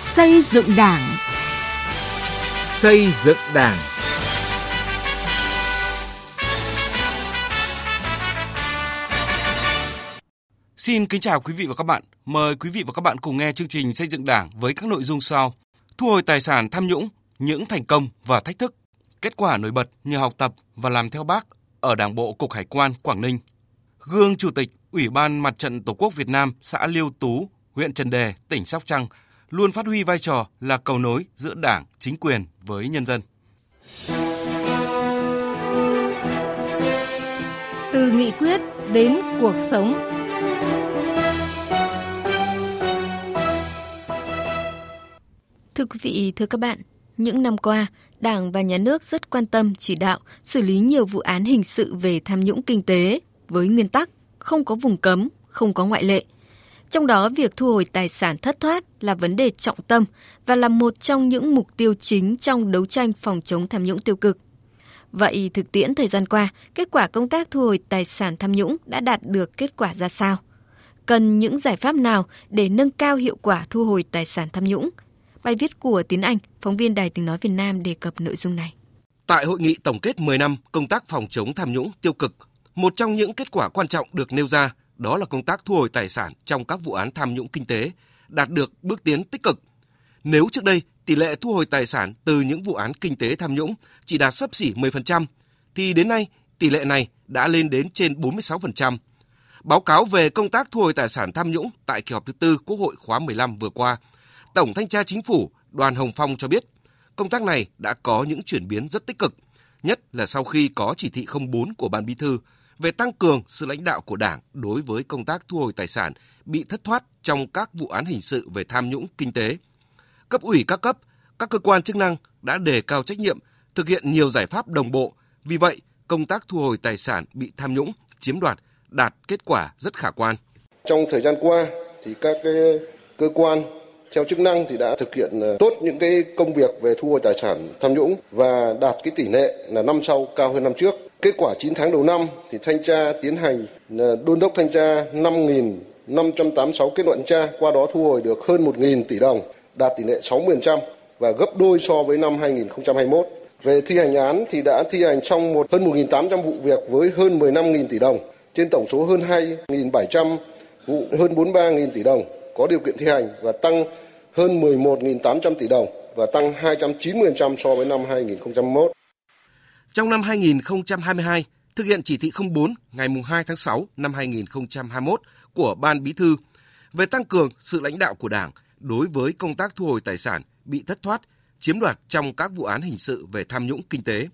Xây dựng Đảng. Xây dựng Đảng. Xin kính chào quý vị và các bạn. Mời quý vị và các bạn cùng nghe chương trình Xây dựng Đảng với các nội dung sau: Thu hồi tài sản tham nhũng, những thành công và thách thức, kết quả nổi bật nhờ học tập và làm theo Bác ở Đảng bộ Cục Hải quan Quảng Ninh. Gương Chủ tịch Ủy ban Mặt trận Tổ quốc Việt Nam xã Liêu Tú, huyện Trần Đề, tỉnh Sóc Trăng luôn phát huy vai trò là cầu nối giữa Đảng, chính quyền với nhân dân. Từ nghị quyết đến cuộc sống. Thưa quý vị, thưa các bạn, những năm qua, Đảng và Nhà nước rất quan tâm chỉ đạo xử lý nhiều vụ án hình sự về tham nhũng kinh tế với nguyên tắc không có vùng cấm, không có ngoại lệ. Trong đó, việc thu hồi tài sản thất thoát là vấn đề trọng tâm và là một trong những mục tiêu chính trong đấu tranh phòng chống tham nhũng tiêu cực. Vậy thực tiễn thời gian qua, kết quả công tác thu hồi tài sản tham nhũng đã đạt được kết quả ra sao? Cần những giải pháp nào để nâng cao hiệu quả thu hồi tài sản tham nhũng? Bài viết của Tiến Anh, phóng viên Đài Tiếng Nói Việt Nam đề cập nội dung này. Tại hội nghị tổng kết 10 năm công tác phòng chống tham nhũng tiêu cực, một trong những kết quả quan trọng được nêu ra đó là công tác thu hồi tài sản trong các vụ án tham nhũng kinh tế đạt được bước tiến tích cực. Nếu trước đây tỷ lệ thu hồi tài sản từ những vụ án kinh tế tham nhũng chỉ đạt sấp xỉ 10%, thì đến nay tỷ lệ này đã lên đến trên 46%. Báo cáo về công tác thu hồi tài sản tham nhũng tại kỳ họp thứ tư Quốc hội khóa 15 vừa qua, Tổng Thanh tra Chính phủ Đoàn Hồng Phong cho biết, công tác này đã có những chuyển biến rất tích cực, nhất là sau khi có chỉ thị 04 của Ban Bí thư về tăng cường sự lãnh đạo của Đảng đối với công tác thu hồi tài sản bị thất thoát trong các vụ án hình sự về tham nhũng kinh tế. Cấp ủy các cấp, các cơ quan chức năng đã đề cao trách nhiệm, thực hiện nhiều giải pháp đồng bộ. Vì vậy, công tác thu hồi tài sản bị tham nhũng, chiếm đoạt đạt kết quả rất khả quan. Trong thời gian qua thì các cái cơ quan theo chức năng thì đã thực hiện ờ, tốt những cái công việc về thu hồi tài sản tham nhũng và đạt cái tỷ lệ là năm sau cao hơn năm trước. Kết quả 9 tháng đầu năm thì thanh tra tiến hành ờ, đôn đốc thanh tra 5.586 kết luận tra, qua đó thu hồi được hơn 1.000 tỷ đồng, đạt tỷ lệ 60% và gấp đôi so với năm 2021. Về thi hành án thì đã thi hành trong một hơn 1.800 vụ việc với hơn 15.000 tỷ đồng, trên tổng số hơn 2.700 vụ hơn 43.000 tỷ đồng có điều kiện thi hành và tăng hơn 11.800 tỷ đồng và tăng 290% so với năm 2021. Trong năm 2022, thực hiện chỉ thị 04 ngày 2 tháng 6 năm 2021 của Ban Bí thư về tăng cường sự lãnh đạo của Đảng đối với công tác thu hồi tài sản bị thất thoát, chiếm đoạt trong các vụ án hình sự về tham nhũng kinh tế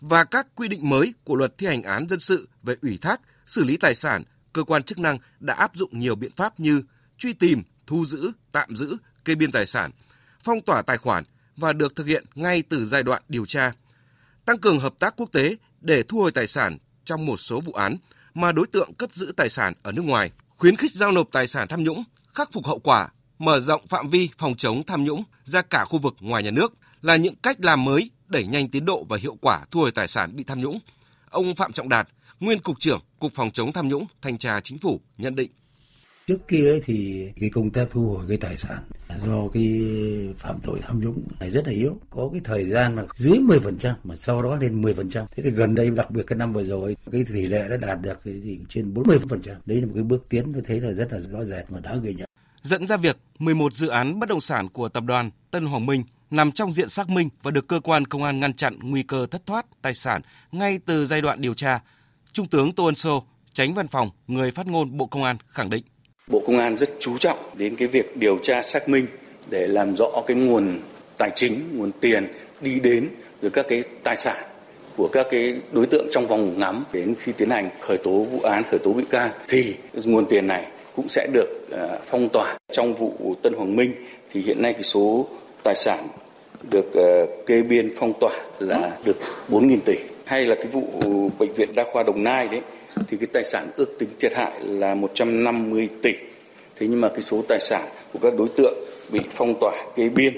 và các quy định mới của luật thi hành án dân sự về ủy thác, xử lý tài sản, cơ quan chức năng đã áp dụng nhiều biện pháp như truy tìm, thu giữ, tạm giữ, kê biên tài sản, phong tỏa tài khoản và được thực hiện ngay từ giai đoạn điều tra. Tăng cường hợp tác quốc tế để thu hồi tài sản trong một số vụ án mà đối tượng cất giữ tài sản ở nước ngoài, khuyến khích giao nộp tài sản tham nhũng, khắc phục hậu quả, mở rộng phạm vi phòng chống tham nhũng ra cả khu vực ngoài nhà nước là những cách làm mới đẩy nhanh tiến độ và hiệu quả thu hồi tài sản bị tham nhũng. Ông Phạm Trọng Đạt, nguyên cục trưởng Cục Phòng chống tham nhũng, Thanh tra Chính phủ nhận định Trước kia ấy thì cái công tác thu hồi cái tài sản do cái phạm tội tham nhũng này rất là yếu. Có cái thời gian mà dưới 10% mà sau đó lên 10%. Thế thì gần đây đặc biệt cái năm vừa rồi cái tỷ lệ đã đạt được cái gì trên 40%. Đấy là một cái bước tiến tôi thấy là rất là rõ rệt và đáng ghi nhận. Dẫn ra việc 11 dự án bất động sản của tập đoàn Tân Hoàng Minh nằm trong diện xác minh và được cơ quan công an ngăn chặn nguy cơ thất thoát tài sản ngay từ giai đoạn điều tra. Trung tướng Tô Ân Sô, tránh văn phòng, người phát ngôn Bộ Công an khẳng định. Bộ Công an rất chú trọng đến cái việc điều tra xác minh để làm rõ cái nguồn tài chính, nguồn tiền đi đến rồi các cái tài sản của các cái đối tượng trong vòng ngắm đến khi tiến hành khởi tố vụ án, khởi tố bị can thì nguồn tiền này cũng sẽ được à, phong tỏa. Trong vụ Tân Hoàng Minh thì hiện nay cái số tài sản được à, kê biên phong tỏa là được 4.000 tỷ. Hay là cái vụ bệnh viện đa khoa Đồng Nai đấy thì cái tài sản ước tính thiệt hại là 150 tỷ. Thế nhưng mà cái số tài sản của các đối tượng bị phong tỏa kê biên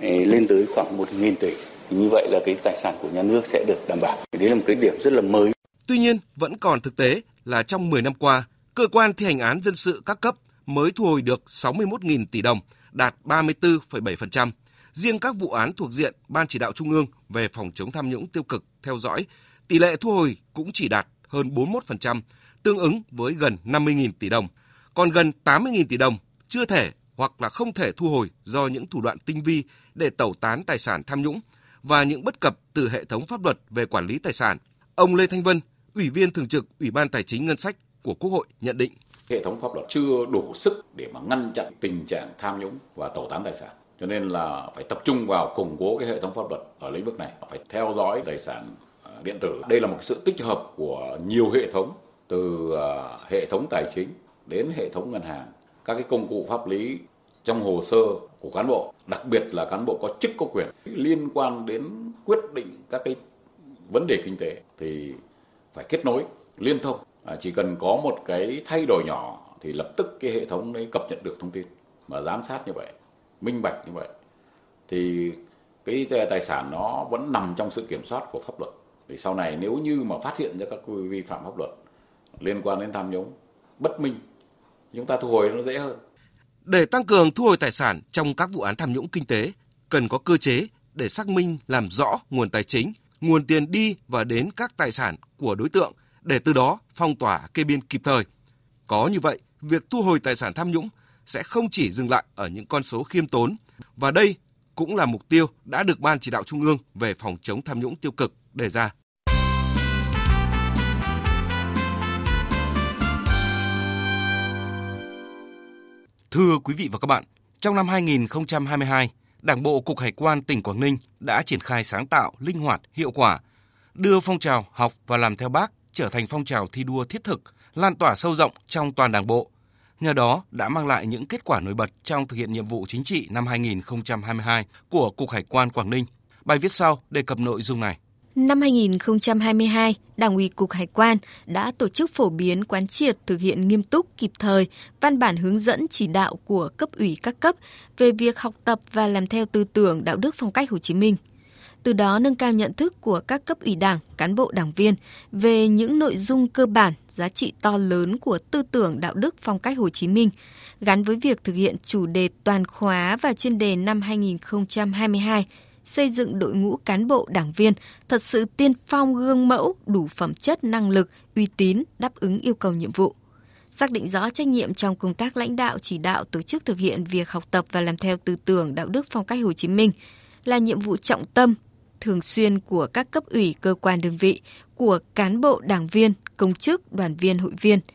ừ, lên tới khoảng 1.000 tỷ. Thì như vậy là cái tài sản của nhà nước sẽ được đảm bảo. Đấy là một cái điểm rất là mới. Tuy nhiên, vẫn còn thực tế là trong 10 năm qua, cơ quan thi hành án dân sự các cấp mới thu hồi được 61.000 tỷ đồng, đạt 34,7%. Riêng các vụ án thuộc diện Ban chỉ đạo Trung ương về phòng chống tham nhũng tiêu cực theo dõi, tỷ lệ thu hồi cũng chỉ đạt hơn 41%, tương ứng với gần 50.000 tỷ đồng. Còn gần 80.000 tỷ đồng chưa thể hoặc là không thể thu hồi do những thủ đoạn tinh vi để tẩu tán tài sản tham nhũng và những bất cập từ hệ thống pháp luật về quản lý tài sản. Ông Lê Thanh Vân, Ủy viên Thường trực Ủy ban Tài chính Ngân sách của Quốc hội nhận định. Hệ thống pháp luật chưa đủ sức để mà ngăn chặn tình trạng tham nhũng và tẩu tán tài sản. Cho nên là phải tập trung vào củng cố cái hệ thống pháp luật ở lĩnh vực này, phải theo dõi tài sản điện tử. Đây là một sự tích hợp của nhiều hệ thống từ à, hệ thống tài chính đến hệ thống ngân hàng, các cái công cụ pháp lý trong hồ sơ của cán bộ, đặc biệt là cán bộ có chức có quyền liên quan đến quyết định các cái vấn đề kinh tế thì phải kết nối liên thông. À, chỉ cần có một cái thay đổi nhỏ thì lập tức cái hệ thống đấy cập nhật được thông tin và giám sát như vậy minh bạch như vậy. Thì cái tài sản nó vẫn nằm trong sự kiểm soát của pháp luật thì sau này nếu như mà phát hiện ra các vi phạm pháp luật liên quan đến tham nhũng bất minh chúng ta thu hồi nó dễ hơn để tăng cường thu hồi tài sản trong các vụ án tham nhũng kinh tế cần có cơ chế để xác minh làm rõ nguồn tài chính nguồn tiền đi và đến các tài sản của đối tượng để từ đó phong tỏa kê biên kịp thời. Có như vậy, việc thu hồi tài sản tham nhũng sẽ không chỉ dừng lại ở những con số khiêm tốn và đây cũng là mục tiêu đã được Ban chỉ đạo Trung ương về phòng chống tham nhũng tiêu cực đề ra. Thưa quý vị và các bạn, trong năm 2022, Đảng bộ Cục Hải quan tỉnh Quảng Ninh đã triển khai sáng tạo, linh hoạt, hiệu quả, đưa phong trào học và làm theo bác trở thành phong trào thi đua thiết thực, lan tỏa sâu rộng trong toàn Đảng bộ. Nhờ đó đã mang lại những kết quả nổi bật trong thực hiện nhiệm vụ chính trị năm 2022 của Cục Hải quan Quảng Ninh. Bài viết sau đề cập nội dung này. Năm 2022, Đảng ủy Cục Hải quan đã tổ chức phổ biến quán triệt thực hiện nghiêm túc kịp thời văn bản hướng dẫn chỉ đạo của cấp ủy các cấp về việc học tập và làm theo tư tưởng đạo đức phong cách Hồ Chí Minh. Từ đó nâng cao nhận thức của các cấp ủy đảng, cán bộ đảng viên về những nội dung cơ bản, giá trị to lớn của tư tưởng đạo đức phong cách Hồ Chí Minh, gắn với việc thực hiện chủ đề toàn khóa và chuyên đề năm 2022 xây dựng đội ngũ cán bộ đảng viên thật sự tiên phong gương mẫu, đủ phẩm chất năng lực, uy tín, đáp ứng yêu cầu nhiệm vụ. Xác định rõ trách nhiệm trong công tác lãnh đạo chỉ đạo tổ chức thực hiện việc học tập và làm theo tư tưởng đạo đức phong cách Hồ Chí Minh là nhiệm vụ trọng tâm, thường xuyên của các cấp ủy cơ quan đơn vị, của cán bộ đảng viên, công chức, đoàn viên, hội viên –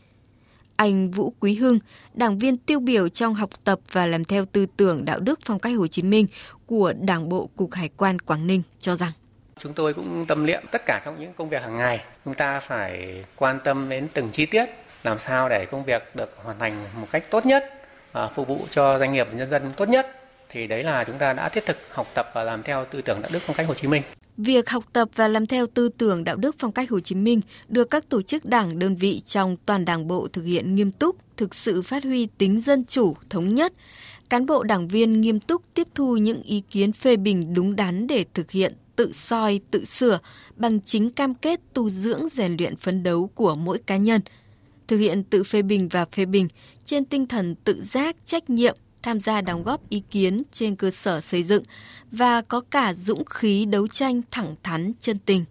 anh Vũ Quý Hưng, đảng viên tiêu biểu trong học tập và làm theo tư tưởng đạo đức phong cách Hồ Chí Minh của Đảng bộ Cục Hải quan Quảng Ninh cho rằng Chúng tôi cũng tâm niệm tất cả trong những công việc hàng ngày, chúng ta phải quan tâm đến từng chi tiết, làm sao để công việc được hoàn thành một cách tốt nhất, và phục vụ cho doanh nghiệp và nhân dân tốt nhất. Thì đấy là chúng ta đã thiết thực học tập và làm theo tư tưởng đạo đức phong cách Hồ Chí Minh. Việc học tập và làm theo tư tưởng đạo đức phong cách Hồ Chí Minh được các tổ chức đảng đơn vị trong toàn đảng bộ thực hiện nghiêm túc, thực sự phát huy tính dân chủ, thống nhất. Cán bộ đảng viên nghiêm túc tiếp thu những ý kiến phê bình đúng đắn để thực hiện tự soi, tự sửa bằng chính cam kết tu dưỡng rèn luyện phấn đấu của mỗi cá nhân. Thực hiện tự phê bình và phê bình trên tinh thần tự giác, trách nhiệm, tham gia đóng góp ý kiến trên cơ sở xây dựng và có cả dũng khí đấu tranh thẳng thắn chân tình.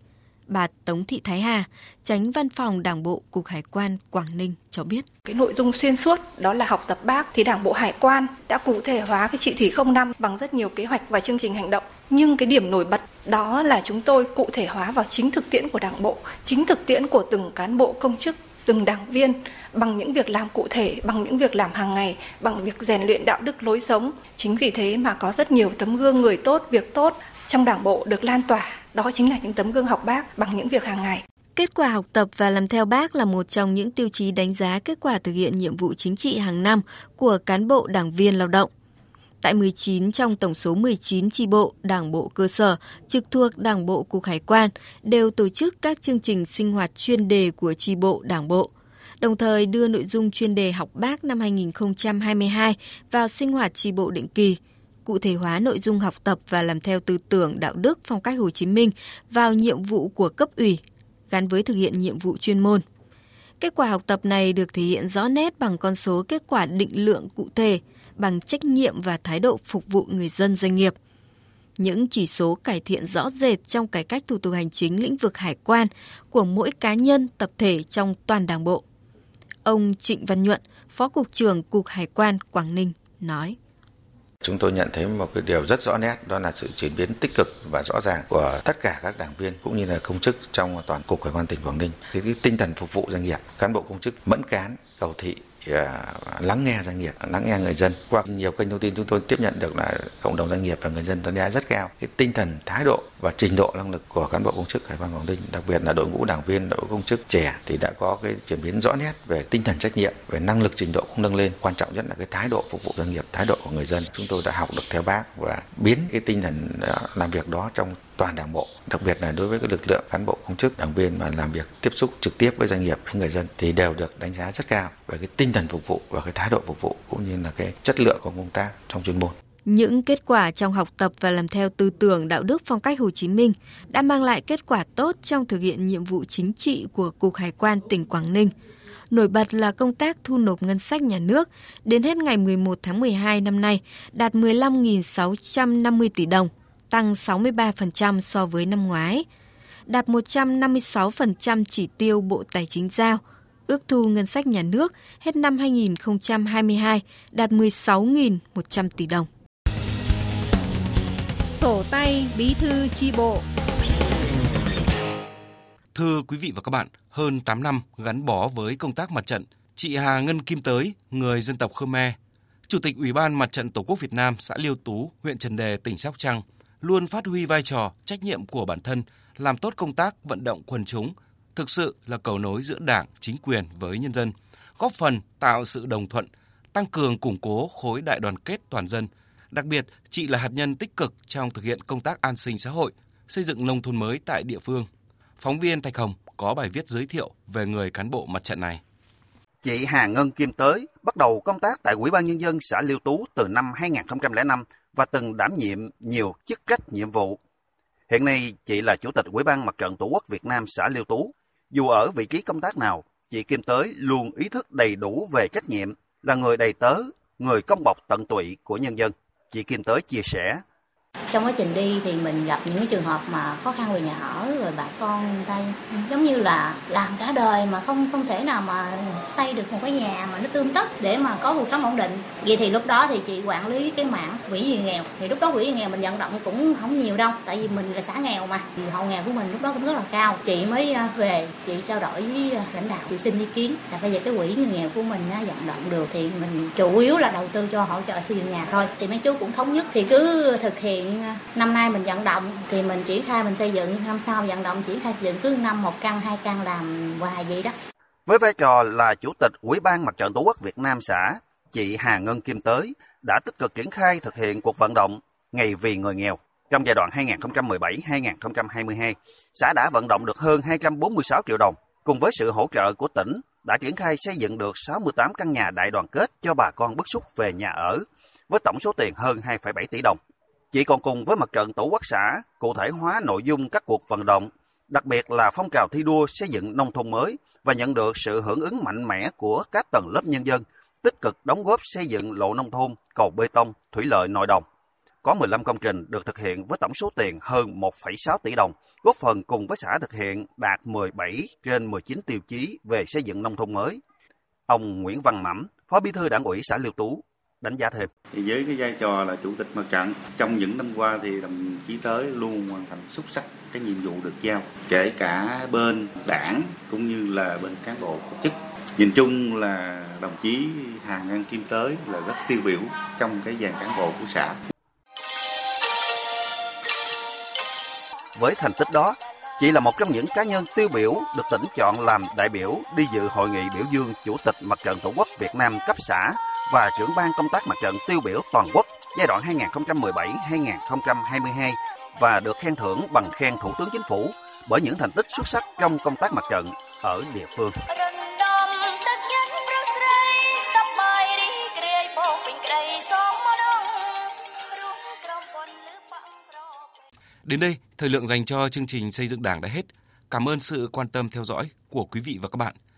Bà Tống Thị Thái Hà, tránh văn phòng Đảng bộ Cục Hải quan Quảng Ninh cho biết. Cái nội dung xuyên suốt đó là học tập bác thì Đảng bộ Hải quan đã cụ thể hóa cái chỉ thị 05 bằng rất nhiều kế hoạch và chương trình hành động. Nhưng cái điểm nổi bật đó là chúng tôi cụ thể hóa vào chính thực tiễn của Đảng bộ, chính thực tiễn của từng cán bộ công chức từng đảng viên bằng những việc làm cụ thể, bằng những việc làm hàng ngày, bằng việc rèn luyện đạo đức lối sống. Chính vì thế mà có rất nhiều tấm gương người tốt, việc tốt trong đảng bộ được lan tỏa. Đó chính là những tấm gương học bác bằng những việc hàng ngày. Kết quả học tập và làm theo bác là một trong những tiêu chí đánh giá kết quả thực hiện nhiệm vụ chính trị hàng năm của cán bộ đảng viên lao động. Tại 19 trong tổng số 19 chi bộ, đảng bộ cơ sở trực thuộc Đảng bộ Cục Hải quan đều tổ chức các chương trình sinh hoạt chuyên đề của chi bộ đảng bộ, đồng thời đưa nội dung chuyên đề học bác năm 2022 vào sinh hoạt chi bộ định kỳ, cụ thể hóa nội dung học tập và làm theo tư tưởng đạo đức phong cách Hồ Chí Minh vào nhiệm vụ của cấp ủy, gắn với thực hiện nhiệm vụ chuyên môn. Kết quả học tập này được thể hiện rõ nét bằng con số kết quả định lượng cụ thể, bằng trách nhiệm và thái độ phục vụ người dân doanh nghiệp. Những chỉ số cải thiện rõ rệt trong cải cách thủ tục hành chính lĩnh vực hải quan của mỗi cá nhân, tập thể trong toàn đảng bộ. Ông Trịnh Văn Nhuận, Phó Cục trưởng Cục Hải quan Quảng Ninh nói. Chúng tôi nhận thấy một cái điều rất rõ nét đó là sự chuyển biến tích cực và rõ ràng của tất cả các đảng viên cũng như là công chức trong toàn cục hải quan tỉnh Quảng Ninh. Thì cái tinh thần phục vụ doanh nghiệp, cán bộ công chức mẫn cán, cầu thị À, lắng nghe doanh nghiệp, lắng nghe người dân. Qua nhiều kênh thông tin chúng tôi tiếp nhận được là cộng đồng doanh nghiệp và người dân đánh giá rất cao cái tinh thần, thái độ và trình độ năng lực của cán bộ công chức hải quan Quảng Ninh, đặc biệt là đội ngũ đảng viên, đội ngũ công chức trẻ thì đã có cái chuyển biến rõ nét về tinh thần trách nhiệm, về năng lực trình độ cũng nâng lên. Quan trọng nhất là cái thái độ phục vụ doanh nghiệp, thái độ của người dân. Chúng tôi đã học được theo bác và biến cái tinh thần à, làm việc đó trong toàn đảng bộ đặc biệt là đối với các lực lượng cán bộ công chức đảng viên mà làm việc tiếp xúc trực tiếp với doanh nghiệp với người dân thì đều được đánh giá rất cao về cái tinh tinh thần phục vụ và cái thái độ phục vụ cũng như là cái chất lượng của công tác trong chuyên môn những kết quả trong học tập và làm theo tư tưởng đạo đức phong cách Hồ Chí Minh đã mang lại kết quả tốt trong thực hiện nhiệm vụ chính trị của Cục Hải quan tỉnh Quảng Ninh. Nổi bật là công tác thu nộp ngân sách nhà nước đến hết ngày 11 tháng 12 năm nay đạt 15.650 tỷ đồng, tăng 63% so với năm ngoái, đạt 156% chỉ tiêu Bộ Tài chính giao. Ước thu ngân sách nhà nước hết năm 2022 đạt 16.100 tỷ đồng. Sổ tay bí thư chi bộ Thưa quý vị và các bạn, hơn 8 năm gắn bó với công tác mặt trận, chị Hà Ngân Kim Tới, người dân tộc Khmer, Chủ tịch Ủy ban Mặt trận Tổ quốc Việt Nam xã Liêu Tú, huyện Trần Đề, tỉnh Sóc Trăng, luôn phát huy vai trò, trách nhiệm của bản thân, làm tốt công tác vận động quần chúng, thực sự là cầu nối giữa Đảng, chính quyền với nhân dân, góp phần tạo sự đồng thuận, tăng cường củng cố khối đại đoàn kết toàn dân. Đặc biệt, chị là hạt nhân tích cực trong thực hiện công tác an sinh xã hội, xây dựng nông thôn mới tại địa phương. Phóng viên Thạch Hồng có bài viết giới thiệu về người cán bộ mặt trận này. Chị Hà Ngân Kim Tới bắt đầu công tác tại Ủy ban Nhân dân xã Liêu Tú từ năm 2005 và từng đảm nhiệm nhiều chức trách nhiệm vụ. Hiện nay, chị là Chủ tịch Ủy ban Mặt trận Tổ quốc Việt Nam xã Liêu Tú. Dù ở vị trí công tác nào, chị Kim Tới luôn ý thức đầy đủ về trách nhiệm, là người đầy tớ, người công bọc tận tụy của nhân dân. Chị Kim Tới chia sẻ, trong quá trình đi thì mình gặp những trường hợp mà khó khăn về nhà ở, rồi bà con đây giống như là làm cả đời mà không không thể nào mà xây được một cái nhà mà nó tương tất để mà có cuộc sống ổn định. Vậy thì lúc đó thì chị quản lý cái mảng quỹ vì nghèo. Thì lúc đó quỹ vì nghèo mình vận động cũng không nhiều đâu, tại vì mình là xã nghèo mà. Hộ nghèo của mình lúc đó cũng rất là cao. Chị mới à, về, chị trao đổi với à, lãnh đạo, chị xin ý kiến là bây giờ cái quỹ người nghèo của mình à, vận động được thì mình chủ yếu là đầu tư cho hỗ trợ xây dựng nhà thôi. Thì mấy chú cũng thống nhất thì cứ thực hiện À, năm nay mình vận động thì mình triển khai mình xây dựng năm sau vận động triển khai xây dựng cứ năm một căn hai căn làm hoài vậy đó với vai trò là chủ tịch ủy ban mặt trận tổ quốc Việt Nam xã chị Hà Ngân Kim Tới đã tích cực triển khai thực hiện cuộc vận động ngày vì người nghèo trong giai đoạn 2017-2022 xã đã vận động được hơn 246 triệu đồng cùng với sự hỗ trợ của tỉnh đã triển khai xây dựng được 68 căn nhà đại đoàn kết cho bà con bức xúc về nhà ở với tổng số tiền hơn 2,7 tỷ đồng. Chị còn cùng với mặt trận tổ quốc xã cụ thể hóa nội dung các cuộc vận động, đặc biệt là phong trào thi đua xây dựng nông thôn mới và nhận được sự hưởng ứng mạnh mẽ của các tầng lớp nhân dân, tích cực đóng góp xây dựng lộ nông thôn, cầu bê tông, thủy lợi nội đồng. Có 15 công trình được thực hiện với tổng số tiền hơn 1,6 tỷ đồng, góp phần cùng với xã thực hiện đạt 17 trên 19 tiêu chí về xây dựng nông thôn mới. Ông Nguyễn Văn Mẫm, Phó Bí thư Đảng ủy xã Liêu Tú, đánh giá thêm. Thì với cái vai trò là chủ tịch mặt trận trong những năm qua thì đồng chí tới luôn hoàn thành xuất sắc cái nhiệm vụ được giao kể cả bên đảng cũng như là bên cán bộ tổ chức nhìn chung là đồng chí Hà Ngân Kim tới là rất tiêu biểu trong cái dàn cán bộ của xã. Với thành tích đó, chị là một trong những cá nhân tiêu biểu được tỉnh chọn làm đại biểu đi dự hội nghị biểu dương Chủ tịch Mặt trận Tổ quốc Việt Nam cấp xã và trưởng ban công tác mặt trận tiêu biểu toàn quốc giai đoạn 2017-2022 và được khen thưởng bằng khen Thủ tướng Chính phủ bởi những thành tích xuất sắc trong công tác mặt trận ở địa phương. Đến đây, thời lượng dành cho chương trình xây dựng Đảng đã hết. Cảm ơn sự quan tâm theo dõi của quý vị và các bạn.